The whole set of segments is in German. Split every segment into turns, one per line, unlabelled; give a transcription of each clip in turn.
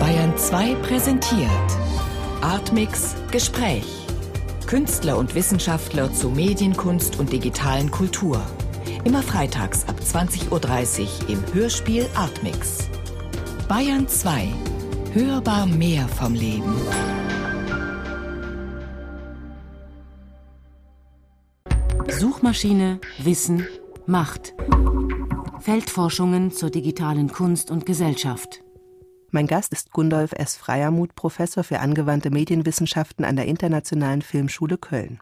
Bayern 2 präsentiert Artmix Gespräch. Künstler und Wissenschaftler zu Medienkunst und digitalen Kultur. Immer freitags ab 20.30 Uhr im Hörspiel Artmix. Bayern 2. Hörbar mehr vom Leben.
Suchmaschine, Wissen, Macht. Feldforschungen zur digitalen Kunst und Gesellschaft.
Mein Gast ist Gundolf S. Freiermuth, Professor für angewandte Medienwissenschaften an der Internationalen Filmschule Köln.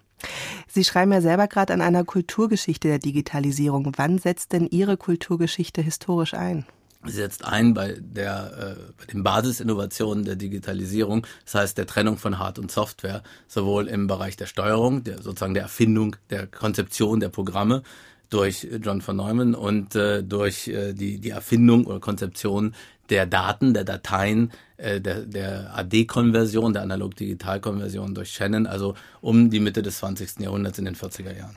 Sie schreiben ja selber gerade an einer Kulturgeschichte der Digitalisierung. Wann setzt denn Ihre Kulturgeschichte historisch ein?
Sie setzt ein bei der äh, bei den Basisinnovationen der Digitalisierung, das heißt der Trennung von Hard- und Software, sowohl im Bereich der Steuerung, der sozusagen der Erfindung, der Konzeption der Programme, durch John von Neumann und äh, durch äh, die, die Erfindung oder Konzeption der Daten, der Dateien, äh, der, der AD-Konversion, der Analog-Digital-Konversion durch Shannon, also um die Mitte des 20. Jahrhunderts in den 40er Jahren.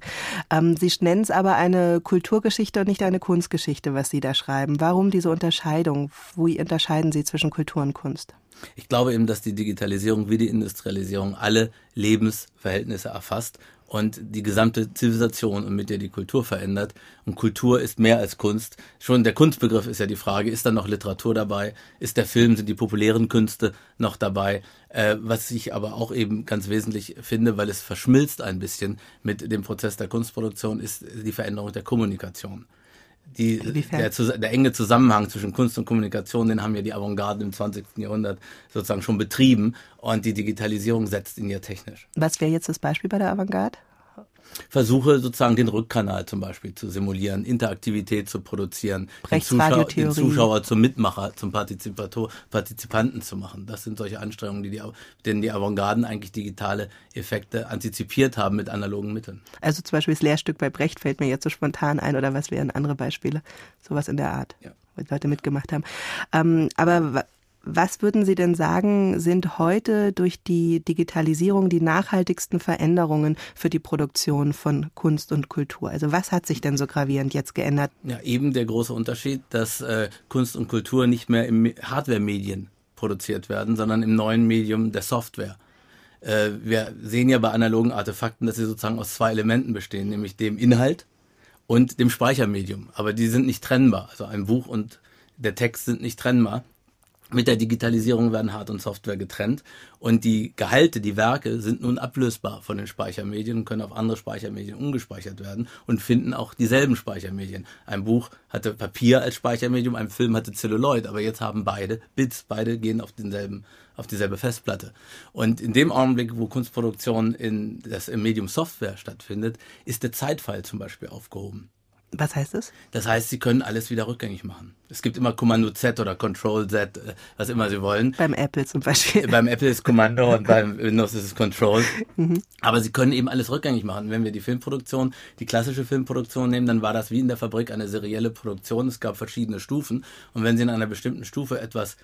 Ähm, Sie nennen es aber eine Kulturgeschichte und nicht eine Kunstgeschichte, was Sie da schreiben. Warum diese Unterscheidung? Wie unterscheiden Sie zwischen Kultur und Kunst?
Ich glaube eben, dass die Digitalisierung wie die Industrialisierung alle Lebensverhältnisse erfasst und die gesamte Zivilisation und mit der die Kultur verändert. Und Kultur ist mehr als Kunst. Schon der Kunstbegriff ist ja die Frage, ist da noch Literatur dabei? Ist der Film, sind die populären Künste noch dabei? Äh, was ich aber auch eben ganz wesentlich finde, weil es verschmilzt ein bisschen mit dem Prozess der Kunstproduktion, ist die Veränderung der Kommunikation. Die, der, der, enge Zusammenhang zwischen Kunst und Kommunikation, den haben ja die Avantgarden im 20. Jahrhundert sozusagen schon betrieben und die Digitalisierung setzt ihn ja technisch.
Was wäre jetzt das Beispiel bei der Avantgarde?
Versuche sozusagen den Rückkanal zum Beispiel zu simulieren, Interaktivität zu produzieren, den Zuschauer, den Zuschauer zum Mitmacher, zum Partizipator, Partizipanten zu machen. Das sind solche Anstrengungen, die die, denen die Avantgarden eigentlich digitale Effekte antizipiert haben mit analogen Mitteln.
Also zum Beispiel das Lehrstück bei Brecht fällt mir jetzt so spontan ein oder was wären andere Beispiele? Sowas in der Art, ja. Leute mitgemacht haben. Ähm, aber was würden Sie denn sagen, sind heute durch die Digitalisierung die nachhaltigsten Veränderungen für die Produktion von Kunst und Kultur? Also was hat sich denn so gravierend jetzt geändert?
Ja, eben der große Unterschied, dass äh, Kunst und Kultur nicht mehr im Hardware-Medien produziert werden, sondern im neuen Medium der Software. Äh, wir sehen ja bei analogen Artefakten, dass sie sozusagen aus zwei Elementen bestehen, nämlich dem Inhalt und dem Speichermedium. Aber die sind nicht trennbar. Also ein Buch und der Text sind nicht trennbar mit der Digitalisierung werden Hard- und Software getrennt und die Gehalte, die Werke sind nun ablösbar von den Speichermedien und können auf andere Speichermedien umgespeichert werden und finden auch dieselben Speichermedien. Ein Buch hatte Papier als Speichermedium, ein Film hatte Celluloid, aber jetzt haben beide Bits, beide gehen auf denselben auf dieselbe Festplatte. Und in dem Augenblick, wo Kunstproduktion in das im Medium Software stattfindet, ist der Zeitfall zum Beispiel aufgehoben.
Was heißt das?
Das heißt, Sie können alles wieder rückgängig machen. Es gibt immer Kommando Z oder Control Z, äh, was immer Sie wollen.
Beim Apple zum Beispiel.
Beim Apple ist Kommando und beim Windows ist es Control. Mhm. Aber Sie können eben alles rückgängig machen. Wenn wir die Filmproduktion, die klassische Filmproduktion nehmen, dann war das wie in der Fabrik eine serielle Produktion. Es gab verschiedene Stufen. Und wenn Sie in einer bestimmten Stufe etwas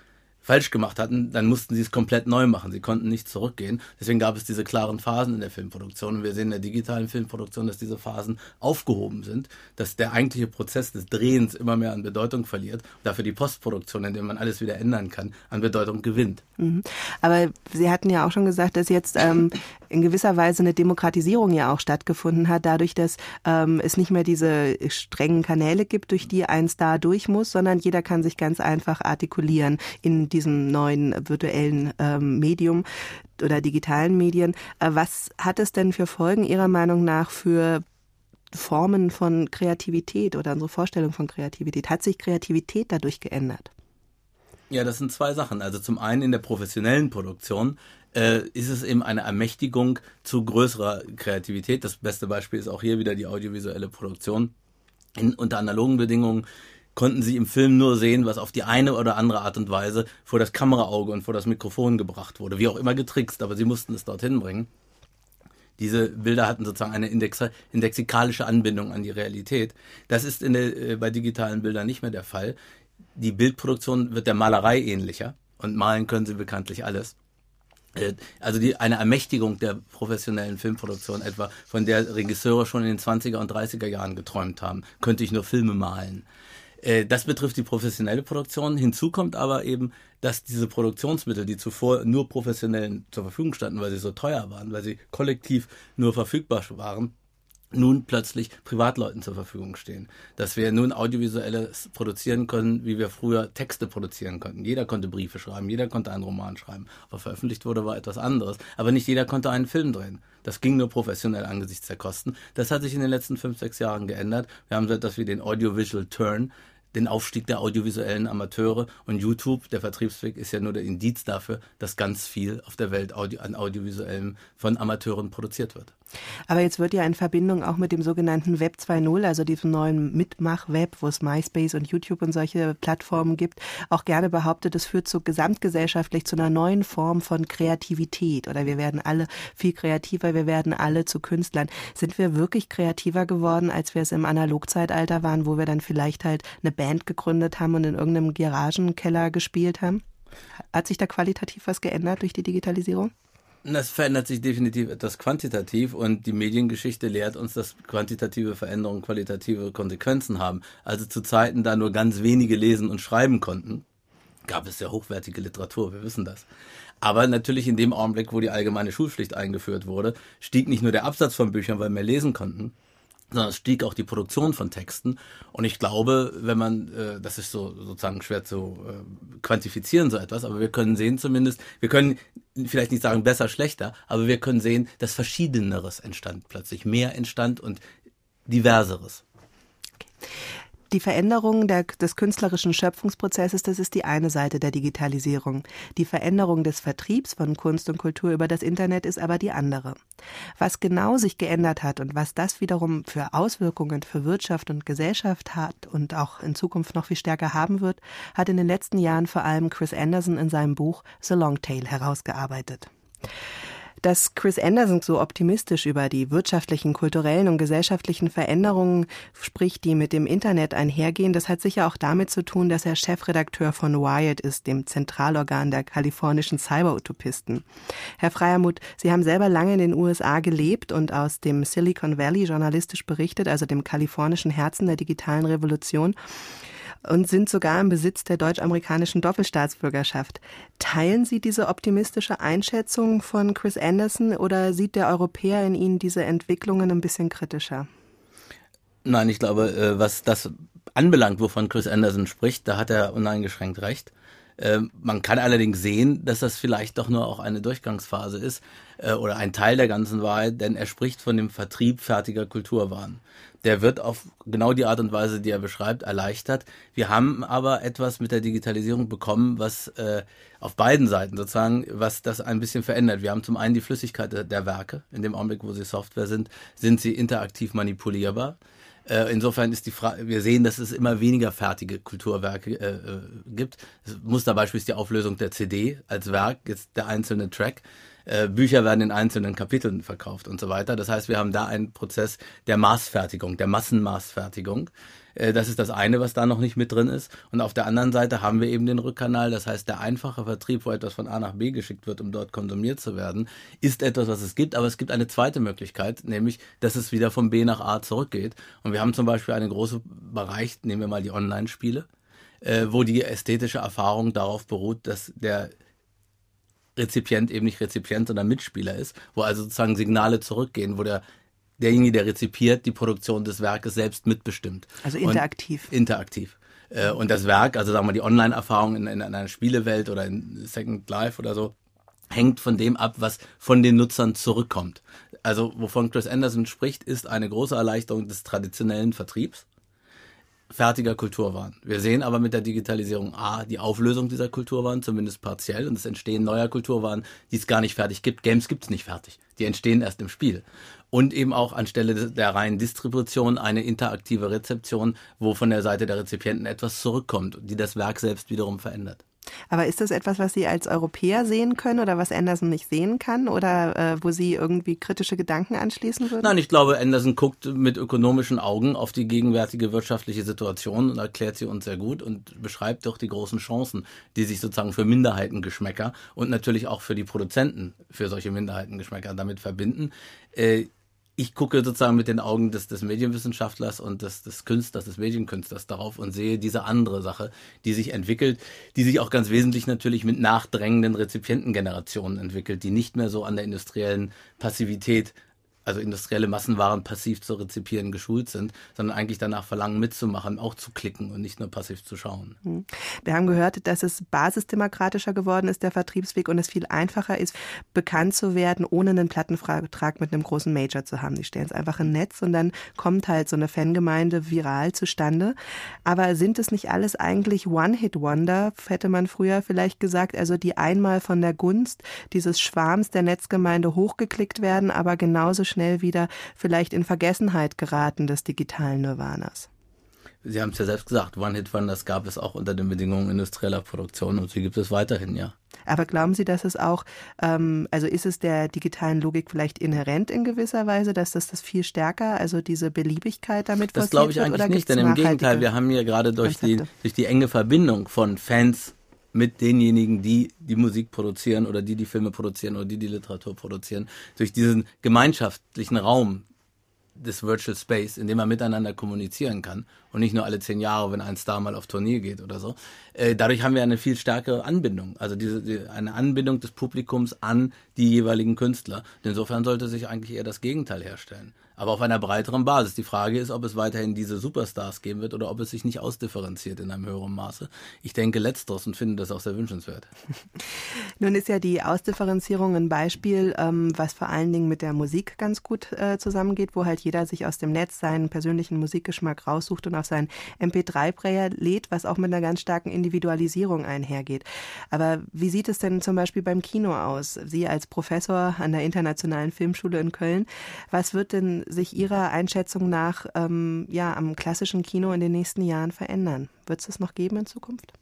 falsch gemacht hatten, dann mussten sie es komplett neu machen. Sie konnten nicht zurückgehen. Deswegen gab es diese klaren Phasen in der Filmproduktion. Und wir sehen in der digitalen Filmproduktion, dass diese Phasen aufgehoben sind, dass der eigentliche Prozess des Drehens immer mehr an Bedeutung verliert dafür die Postproduktion, in der man alles wieder ändern kann, an Bedeutung gewinnt.
Mhm. Aber Sie hatten ja auch schon gesagt, dass jetzt ähm, in gewisser Weise eine Demokratisierung ja auch stattgefunden hat, dadurch, dass ähm, es nicht mehr diese strengen Kanäle gibt, durch die ein Star durch muss, sondern jeder kann sich ganz einfach artikulieren in diesem neuen virtuellen ähm, Medium oder digitalen Medien. Äh, was hat es denn für Folgen Ihrer Meinung nach für Formen von Kreativität oder unsere Vorstellung von Kreativität? Hat sich Kreativität dadurch geändert?
Ja, das sind zwei Sachen. Also zum einen in der professionellen Produktion äh, ist es eben eine Ermächtigung zu größerer Kreativität. Das beste Beispiel ist auch hier wieder die audiovisuelle Produktion. In, unter analogen Bedingungen konnten sie im Film nur sehen, was auf die eine oder andere Art und Weise vor das Kameraauge und vor das Mikrofon gebracht wurde. Wie auch immer getrickst, aber sie mussten es dorthin bringen. Diese Bilder hatten sozusagen eine Index indexikalische Anbindung an die Realität. Das ist der, äh, bei digitalen Bildern nicht mehr der Fall. Die Bildproduktion wird der Malerei ähnlicher und malen können sie bekanntlich alles. Äh, also die, eine Ermächtigung der professionellen Filmproduktion etwa, von der Regisseure schon in den 20er und 30er Jahren geträumt haben, könnte ich nur Filme malen Äh, das betrifft die professionelle Produktion. Hinzu kommt aber eben, dass diese Produktionsmittel, die zuvor nur professionellen zur Verfügung standen, weil sie so teuer waren, weil sie kollektiv nur verfügbar waren, nun plötzlich Privatleuten zur Verfügung stehen. Dass wir nun audiovisuelles produzieren können, wie wir früher Texte produzieren konnten. Jeder konnte Briefe schreiben, jeder konnte einen Roman schreiben. Aber veröffentlicht wurde, war etwas anderes. Aber nicht jeder konnte einen Film drehen. Das ging nur professionell angesichts der Kosten. Das hat sich in den letzten fünf, sechs Jahren geändert. Wir haben so etwas wie den Audiovisual Turn, den Aufstieg der audiovisuellen Amateure und YouTube, der Vertriebsweg, ist ja nur der Indiz dafür, dass ganz viel auf der Welt an audiovisuellem von Amateuren produziert wird.
Aber jetzt wird ja in Verbindung auch mit dem sogenannten Web 2.0, also diesem neuen Mitmach-Web, wo es MySpace und YouTube und solche Plattformen gibt, auch gerne behauptet, es führt so gesamtgesellschaftlich zu einer neuen Form von Kreativität oder wir werden alle viel kreativer, wir werden alle zu Künstlern. Sind wir wirklich kreativer geworden, als wir es im Analogzeitalter waren, wo wir dann vielleicht halt eine Band gegründet haben und in irgendeinem Garagenkeller gespielt haben? Hat sich da qualitativ was geändert durch die Digitalisierung?
Das verändert sich definitiv etwas quantitativ und die Mediengeschichte lehrt uns, dass quantitative Veränderungen qualitative Konsequenzen haben. Also zu Zeiten, da nur ganz wenige lesen und schreiben konnten, gab es sehr hochwertige Literatur, wir wissen das. Aber natürlich in dem Augenblick, wo die allgemeine Schulpflicht eingeführt wurde, stieg nicht nur der Absatz von Büchern, weil mehr lesen konnten, sondern es stieg auch die Produktion von Texten. Und ich glaube, wenn man, äh, das ist so sozusagen schwer zu äh, quantifizieren, so etwas, aber wir können sehen zumindest, wir können vielleicht nicht sagen besser, schlechter, aber wir können sehen, dass Verschiedeneres entstand plötzlich, mehr entstand und diverseres.
Okay. Die Veränderung der, des künstlerischen Schöpfungsprozesses, das ist die eine Seite der Digitalisierung. Die Veränderung des Vertriebs von Kunst und Kultur über das Internet ist aber die andere. Was genau sich geändert hat und was das wiederum für Auswirkungen für Wirtschaft und Gesellschaft hat und auch in Zukunft noch viel stärker haben wird, hat in den letzten Jahren vor allem Chris Anderson in seinem Buch The Long Tail herausgearbeitet. Dass Chris Anderson so optimistisch über die wirtschaftlichen, kulturellen und gesellschaftlichen Veränderungen spricht, die mit dem Internet einhergehen, das hat sicher auch damit zu tun, dass er Chefredakteur von Wired ist, dem Zentralorgan der kalifornischen Cyberutopisten. Herr Freiermuth, Sie haben selber lange in den USA gelebt und aus dem Silicon Valley journalistisch berichtet, also dem kalifornischen Herzen der digitalen Revolution und sind sogar im Besitz der deutsch-amerikanischen Doppelstaatsbürgerschaft. Teilen Sie diese optimistische Einschätzung von Chris Anderson oder sieht der Europäer in Ihnen diese Entwicklungen ein bisschen kritischer?
Nein, ich glaube, äh, was das anbelangt, wovon Chris Anderson spricht, da hat er uneingeschränkt recht. Ähm, man kann allerdings sehen, dass das vielleicht doch nur auch eine Durchgangsphase ist äh, oder ein Teil der ganzen Wahrheit, denn er spricht von dem Vertrieb fertiger Kulturwaren der wird auf genau die Art und Weise, die er beschreibt, erleichtert. Wir haben aber etwas mit der Digitalisierung bekommen, was äh, auf beiden Seiten sozusagen, was das ein bisschen verändert. Wir haben zum einen die Flüssigkeit der Werke. In dem Augenblick, wo sie Software sind, sind sie interaktiv manipulierbar. Äh, insofern ist die Frage, wir sehen, dass es immer weniger fertige Kulturwerke äh, äh gibt. Musterbeispiel ist die Auflösung der CD als Werk, jetzt der einzelne Track. Äh, Bücher werden in einzelnen Kapiteln verkauft und so weiter. Das heißt, wir haben da einen Prozess der Maßfertigung, der Massenmaßfertigung. Äh, das ist das eine, was da noch nicht mit drin ist. Und auf der anderen Seite haben wir eben den Rückkanal. Das heißt, der einfache Vertrieb, wo etwas von A nach B geschickt wird, um dort konsumiert zu werden, ist etwas, was es gibt. Aber es gibt eine zweite Möglichkeit, nämlich, dass es wieder von B nach A zurückgeht. Und wir haben zum Beispiel einen großen Bereich, nehmen wir mal die Online-Spiele, äh, wo die ästhetische Erfahrung darauf beruht, dass der Rezipient eben nicht Rezipient, sondern Mitspieler ist, wo also sozusagen Signale zurückgehen, wo der derjenige, der rezipiert, die Produktion des Werkes selbst mitbestimmt.
Also interaktiv.
Und interaktiv. Äh, und das Werk, also sagen wir die Online-Erfahrung in, in einer Spielewelt oder in Second Life oder so, hängt von dem ab, was von den Nutzern zurückkommt. Also wovon Chris Anderson spricht, ist eine große Erleichterung des traditionellen Vertriebs fertiger Kulturwaren. Wir sehen aber mit der Digitalisierung A, die Auflösung dieser Kulturwaren, zumindest partiell, und es entstehen neuer Kulturwaren, die es gar nicht fertig gibt. Games gibt es nicht fertig. Die entstehen erst im Spiel. Und eben auch anstelle der reinen Distribution eine interaktive Rezeption, wo von der Seite der Rezipienten etwas zurückkommt, die das Werk selbst wiederum verändert.
Aber ist das etwas, was Sie als Europäer sehen können oder was Anderson nicht sehen kann oder äh, wo Sie irgendwie kritische Gedanken anschließen würden?
Nein, ich glaube, Anderson guckt mit ökonomischen Augen auf die gegenwärtige wirtschaftliche Situation und erklärt sie uns sehr gut und beschreibt doch die großen Chancen, die sich sozusagen für Minderheitengeschmäcker und natürlich auch für die Produzenten für solche Minderheitengeschmäcker damit verbinden. Äh, ich gucke sozusagen mit den Augen des, des Medienwissenschaftlers und des, des Künstlers, des Medienkünstlers darauf und sehe diese andere Sache, die sich entwickelt, die sich auch ganz wesentlich natürlich mit nachdrängenden Rezipientengenerationen entwickelt, die nicht mehr so an der industriellen Passivität also industrielle Massenwaren passiv zu rezipieren geschult sind, sondern eigentlich danach verlangen mitzumachen, auch zu klicken und nicht nur passiv zu schauen. Hm.
Wir haben gehört, dass es basisdemokratischer geworden ist, der Vertriebsweg, und es viel einfacher ist, bekannt zu werden, ohne einen Plattenvertrag mit einem großen Major zu haben. Die stellen es einfach im Netz und dann kommt halt so eine Fangemeinde viral zustande. Aber sind es nicht alles eigentlich One-Hit-Wonder, hätte man früher vielleicht gesagt, also die einmal von der Gunst dieses Schwarms der Netzgemeinde hochgeklickt werden, aber genauso schnell wieder vielleicht in Vergessenheit geraten des digitalen Nirvanas.
Sie haben es ja selbst gesagt, One-Hit-Wonders gab es auch unter den Bedingungen industrieller Produktion und sie gibt es weiterhin, ja.
Aber glauben Sie, dass es auch, ähm, also ist es der digitalen Logik vielleicht inhärent in gewisser Weise, dass das das viel stärker, also diese Beliebigkeit damit
Das glaube ich
wird,
eigentlich nicht, denn im Gegenteil, wir haben hier gerade durch die, durch die enge Verbindung von Fans mit denjenigen, die die Musik produzieren oder die die Filme produzieren oder die die Literatur produzieren, durch diesen gemeinschaftlichen Raum des Virtual Space, in dem man miteinander kommunizieren kann und nicht nur alle zehn Jahre, wenn ein Star mal auf Turnier geht oder so. Äh, dadurch haben wir eine viel stärkere Anbindung, also diese, die, eine Anbindung des Publikums an die jeweiligen Künstler. Insofern sollte sich eigentlich eher das Gegenteil herstellen aber auf einer breiteren Basis. Die Frage ist, ob es weiterhin diese Superstars geben wird oder ob es sich nicht ausdifferenziert in einem höheren Maße. Ich denke letzteres und finde das auch sehr wünschenswert.
Nun ist ja die Ausdifferenzierung ein Beispiel, ähm, was vor allen Dingen mit der Musik ganz gut äh, zusammengeht, wo halt jeder sich aus dem Netz seinen persönlichen Musikgeschmack raussucht und auf seinen MP3-Player lädt, was auch mit einer ganz starken Individualisierung einhergeht. Aber wie sieht es denn zum Beispiel beim Kino aus? Sie als Professor an der Internationalen Filmschule in Köln, was wird denn sich Ihrer Einschätzung nach ähm, ja, am klassischen Kino in den nächsten Jahren verändern? Wird es das noch geben in Zukunft?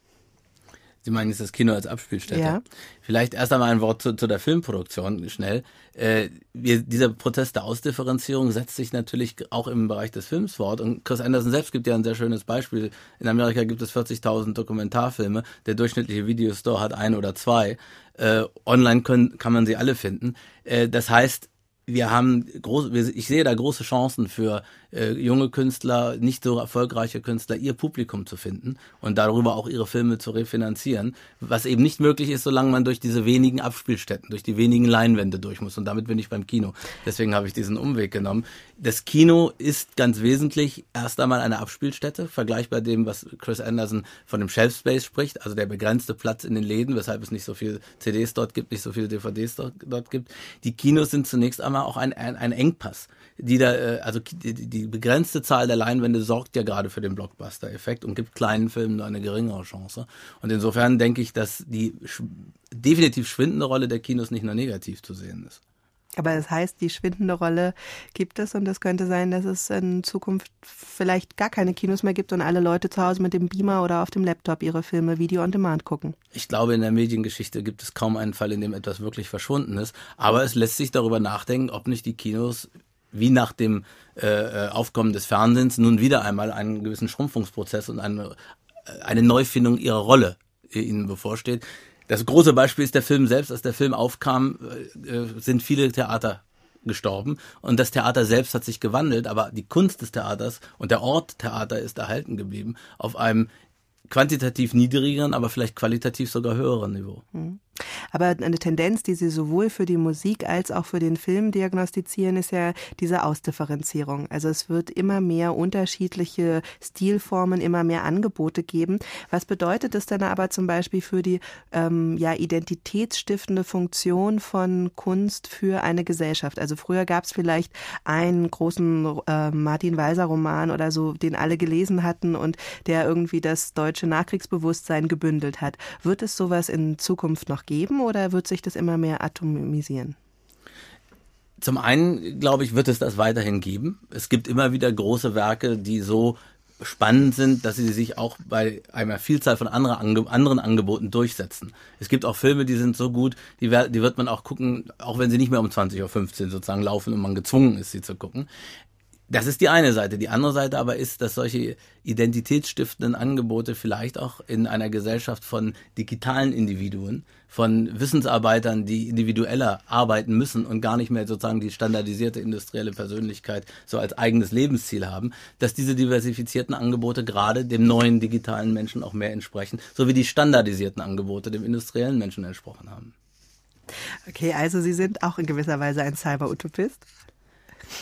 Sie meinen jetzt das Kino als Abspielstätte. Ja. Vielleicht erst einmal ein Wort zu, zu der Filmproduktion schnell. Äh, wir, dieser Prozess der Ausdifferenzierung setzt sich natürlich auch im Bereich des Films fort. Und Chris Anderson selbst gibt ja ein sehr schönes Beispiel. In Amerika gibt es 40.000 Dokumentarfilme. Der durchschnittliche Videostore hat ein oder zwei. Äh, online können, kann man sie alle finden. Äh, das heißt, wir haben große, ich sehe da große Chancen für äh, junge Künstler, nicht so erfolgreiche Künstler, ihr Publikum zu finden und darüber auch ihre Filme zu refinanzieren, was eben nicht möglich ist, solange man durch diese wenigen Abspielstätten, durch die wenigen Leinwände durch muss. Und damit bin ich beim Kino. Deswegen habe ich diesen Umweg genommen. Das Kino ist ganz wesentlich erst einmal eine Abspielstätte, vergleichbar dem, was Chris Anderson von dem Shelf Space spricht, also der begrenzte Platz in den Läden, weshalb es nicht so viel CDs dort gibt, nicht so viele DVDs dort, dort gibt. Die Kinos sind zunächst einmal auch ein, ein, ein Engpass die da, äh, also die, die begrenzte Zahl der Leinwände sorgt ja gerade für den Blockbuster-Effekt und gibt kleinen Filmen nur eine geringere Chance. Und insofern denke ich, dass die definitiv schwindende Rolle der Kinos nicht nur negativ zu sehen ist.
Aber das heißt, die schwindende Rolle gibt es und es könnte sein, dass es in Zukunft vielleicht gar keine Kinos mehr gibt und alle Leute zu Hause mit dem Beamer oder auf dem Laptop ihre Filme Video on Demand gucken.
Ich glaube, in der Mediengeschichte gibt es kaum einen Fall, in dem etwas wirklich verschwunden ist. Aber es lässt sich darüber nachdenken, ob nicht die Kinos wie nach dem äh, äh, Aufkommen des Fernsehens nun wieder einmal einen gewissen Schrumpfungsprozess und eine, äh, eine Neufindung ihrer Rolle ihnen bevorsteht. Das große Beispiel ist der Film selbst. Als der Film aufkam, äh, sind viele Theater gestorben und das Theater selbst hat sich gewandelt, aber die Kunst des Theaters und der Ort Theater ist erhalten geblieben auf einem quantitativ niedrigeren, aber vielleicht qualitativ sogar höheren Niveau.
Mhm. Aber eine Tendenz, die Sie sowohl für die Musik als auch für den Film diagnostizieren, ist ja diese Ausdifferenzierung. Also es wird immer mehr unterschiedliche Stilformen, immer mehr Angebote geben. Was bedeutet das dann aber zum Beispiel für die ähm, ja, identitätsstiftende Funktion von Kunst für eine Gesellschaft? Also früher gab es vielleicht einen großen äh, Martin Walser Roman oder so, den alle gelesen hatten und der irgendwie das deutsche Nachkriegsbewusstsein gebündelt hat. Wird es sowas in Zukunft noch geben oder wird sich das immer mehr atomisieren?
Zum einen, glaube ich, wird es das weiterhin geben. Es gibt immer wieder große Werke, die so spannend sind, dass sie sich auch bei einer Vielzahl von anderen, anderen Angeboten durchsetzen. Es gibt auch Filme, die sind so gut, die, die wird man auch gucken, auch wenn sie nicht mehr um 20.15 Uhr sozusagen laufen und man gezwungen ist, sie zu gucken Das ist die eine Seite. Die andere Seite aber ist, dass solche identitätsstiftenden Angebote vielleicht auch in einer Gesellschaft von digitalen Individuen, von Wissensarbeitern, die individueller arbeiten müssen und gar nicht mehr sozusagen die standardisierte industrielle Persönlichkeit so als eigenes Lebensziel haben, dass diese diversifizierten Angebote gerade dem neuen digitalen Menschen auch mehr entsprechen, so wie die standardisierten Angebote dem industriellen Menschen entsprochen haben.
Okay, also Sie sind auch in gewisser Weise ein Cyber-Utopist?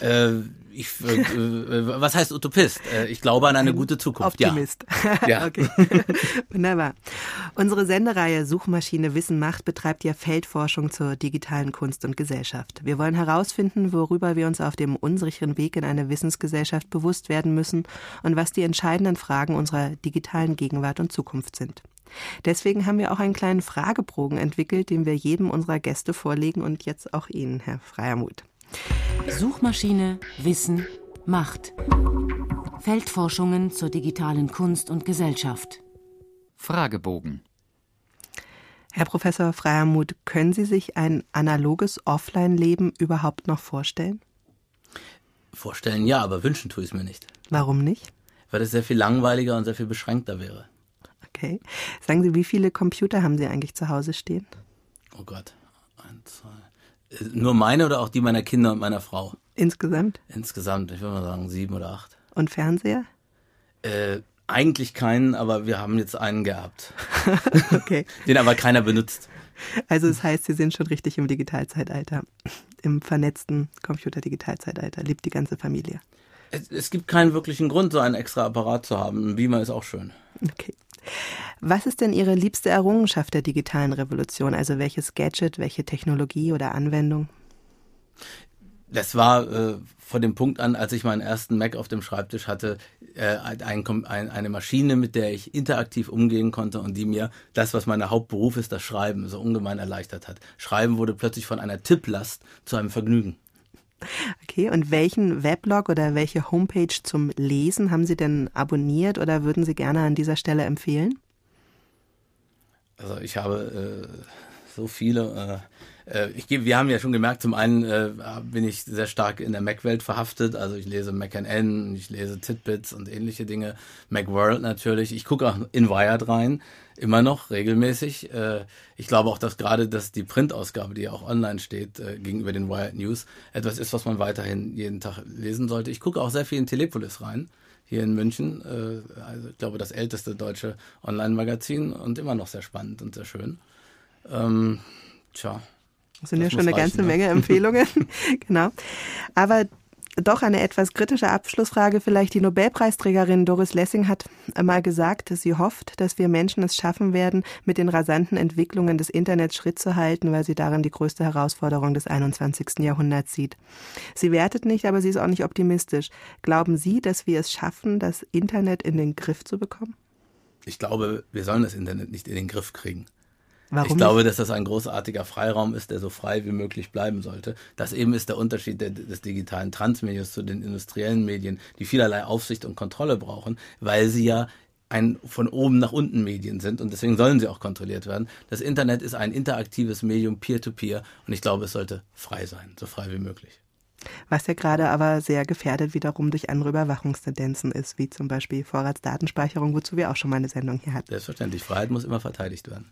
Äh, ich, äh, äh, was heißt Utopist? Äh, ich glaube an eine
Ein
gute Zukunft.
Optimist.
Ja. ja.
okay. Wunderbar. Unsere Sendereihe Suchmaschine Wissen macht betreibt ja Feldforschung zur digitalen Kunst und Gesellschaft. Wir wollen herausfinden, worüber wir uns auf dem unsicheren Weg in eine Wissensgesellschaft bewusst werden müssen und was die entscheidenden Fragen unserer digitalen Gegenwart und Zukunft sind. Deswegen haben wir auch einen kleinen Fragebogen entwickelt, den wir jedem unserer Gäste vorlegen und jetzt auch Ihnen, Herr Freiermuth.
Suchmaschine, Wissen, Macht. Feldforschungen zur digitalen Kunst und Gesellschaft.
Fragebogen.
Herr Professor Freiermuth, können Sie sich ein analoges Offline-Leben überhaupt noch vorstellen?
Vorstellen ja, aber wünschen tue ich es mir nicht.
Warum nicht?
Weil es sehr viel langweiliger und sehr viel beschränkter wäre.
Okay. Sagen Sie, wie viele Computer haben Sie eigentlich zu Hause stehen?
Oh Gott. Ein, zwei. Nur meine oder auch die meiner Kinder und meiner Frau?
Insgesamt?
Insgesamt, ich würde mal sagen, sieben oder acht.
Und Fernseher?
Äh, eigentlich keinen, aber wir haben jetzt einen gehabt.
okay.
Den aber keiner benutzt.
Also es das heißt, Sie sind schon richtig im Digitalzeitalter. Im vernetzten Computer-Digitalzeitalter lebt die ganze Familie.
Es, es gibt keinen wirklichen Grund, so einen extra Apparat zu haben. Ein Beamer ist auch schön.
Okay. Was ist denn Ihre liebste Errungenschaft der digitalen Revolution? Also welches Gadget, welche Technologie oder Anwendung?
Das war äh, von dem Punkt an, als ich meinen ersten Mac auf dem Schreibtisch hatte, äh, ein, ein, eine Maschine, mit der ich interaktiv umgehen konnte und die mir das, was mein Hauptberuf ist, das Schreiben, so ungemein erleichtert hat. Schreiben wurde plötzlich von einer Tipplast zu einem Vergnügen.
Okay, und welchen Weblog oder welche Homepage zum Lesen haben Sie denn abonniert oder würden Sie gerne an dieser Stelle empfehlen?
Also ich habe äh, so viele. Äh, ich gebe, wir haben ja schon gemerkt, zum einen äh, bin ich sehr stark in der Mac-Welt verhaftet. Also ich lese MacNN, ich lese Titbits und ähnliche Dinge. Macworld natürlich. Ich gucke auch in Wired rein, immer noch regelmäßig. Äh, ich glaube auch, dass gerade dass die Printausgabe, die ja auch online steht, äh, gegenüber den Wired News, etwas ist, was man weiterhin jeden Tag lesen sollte. Ich gucke auch sehr viel in Telepolis rein hier in München. Äh, also ich glaube, das älteste deutsche Online-Magazin und immer noch sehr spannend und sehr schön. Ähm, tja.
Das sind das ja schon eine reichen, ganze Menge Empfehlungen. genau. Aber doch eine etwas kritische Abschlussfrage vielleicht. Die Nobelpreisträgerin Doris Lessing hat einmal gesagt, dass sie hofft, dass wir Menschen es schaffen werden, mit den rasanten Entwicklungen des Internets Schritt zu halten, weil sie darin die größte Herausforderung des 21. Jahrhunderts sieht. Sie wertet nicht, aber sie ist auch nicht optimistisch. Glauben Sie, dass wir es schaffen, das Internet in den Griff zu bekommen?
Ich glaube, wir sollen das Internet nicht in den Griff kriegen.
Warum
ich glaube, dass das ein großartiger Freiraum ist, der so frei wie möglich bleiben sollte. Das eben ist der Unterschied der, des digitalen Transmediums zu den industriellen Medien, die vielerlei Aufsicht und Kontrolle brauchen, weil sie ja ein von oben nach unten Medien sind und deswegen sollen sie auch kontrolliert werden. Das Internet ist ein interaktives Medium peer-to-peer -peer, und ich glaube, es sollte frei sein, so frei wie möglich.
Was ja gerade aber sehr gefährdet wiederum durch andere Überwachungstendenzen ist, wie zum Beispiel Vorratsdatenspeicherung, wozu wir auch schon mal eine Sendung hier hatten.
Selbstverständlich, Freiheit muss immer verteidigt werden.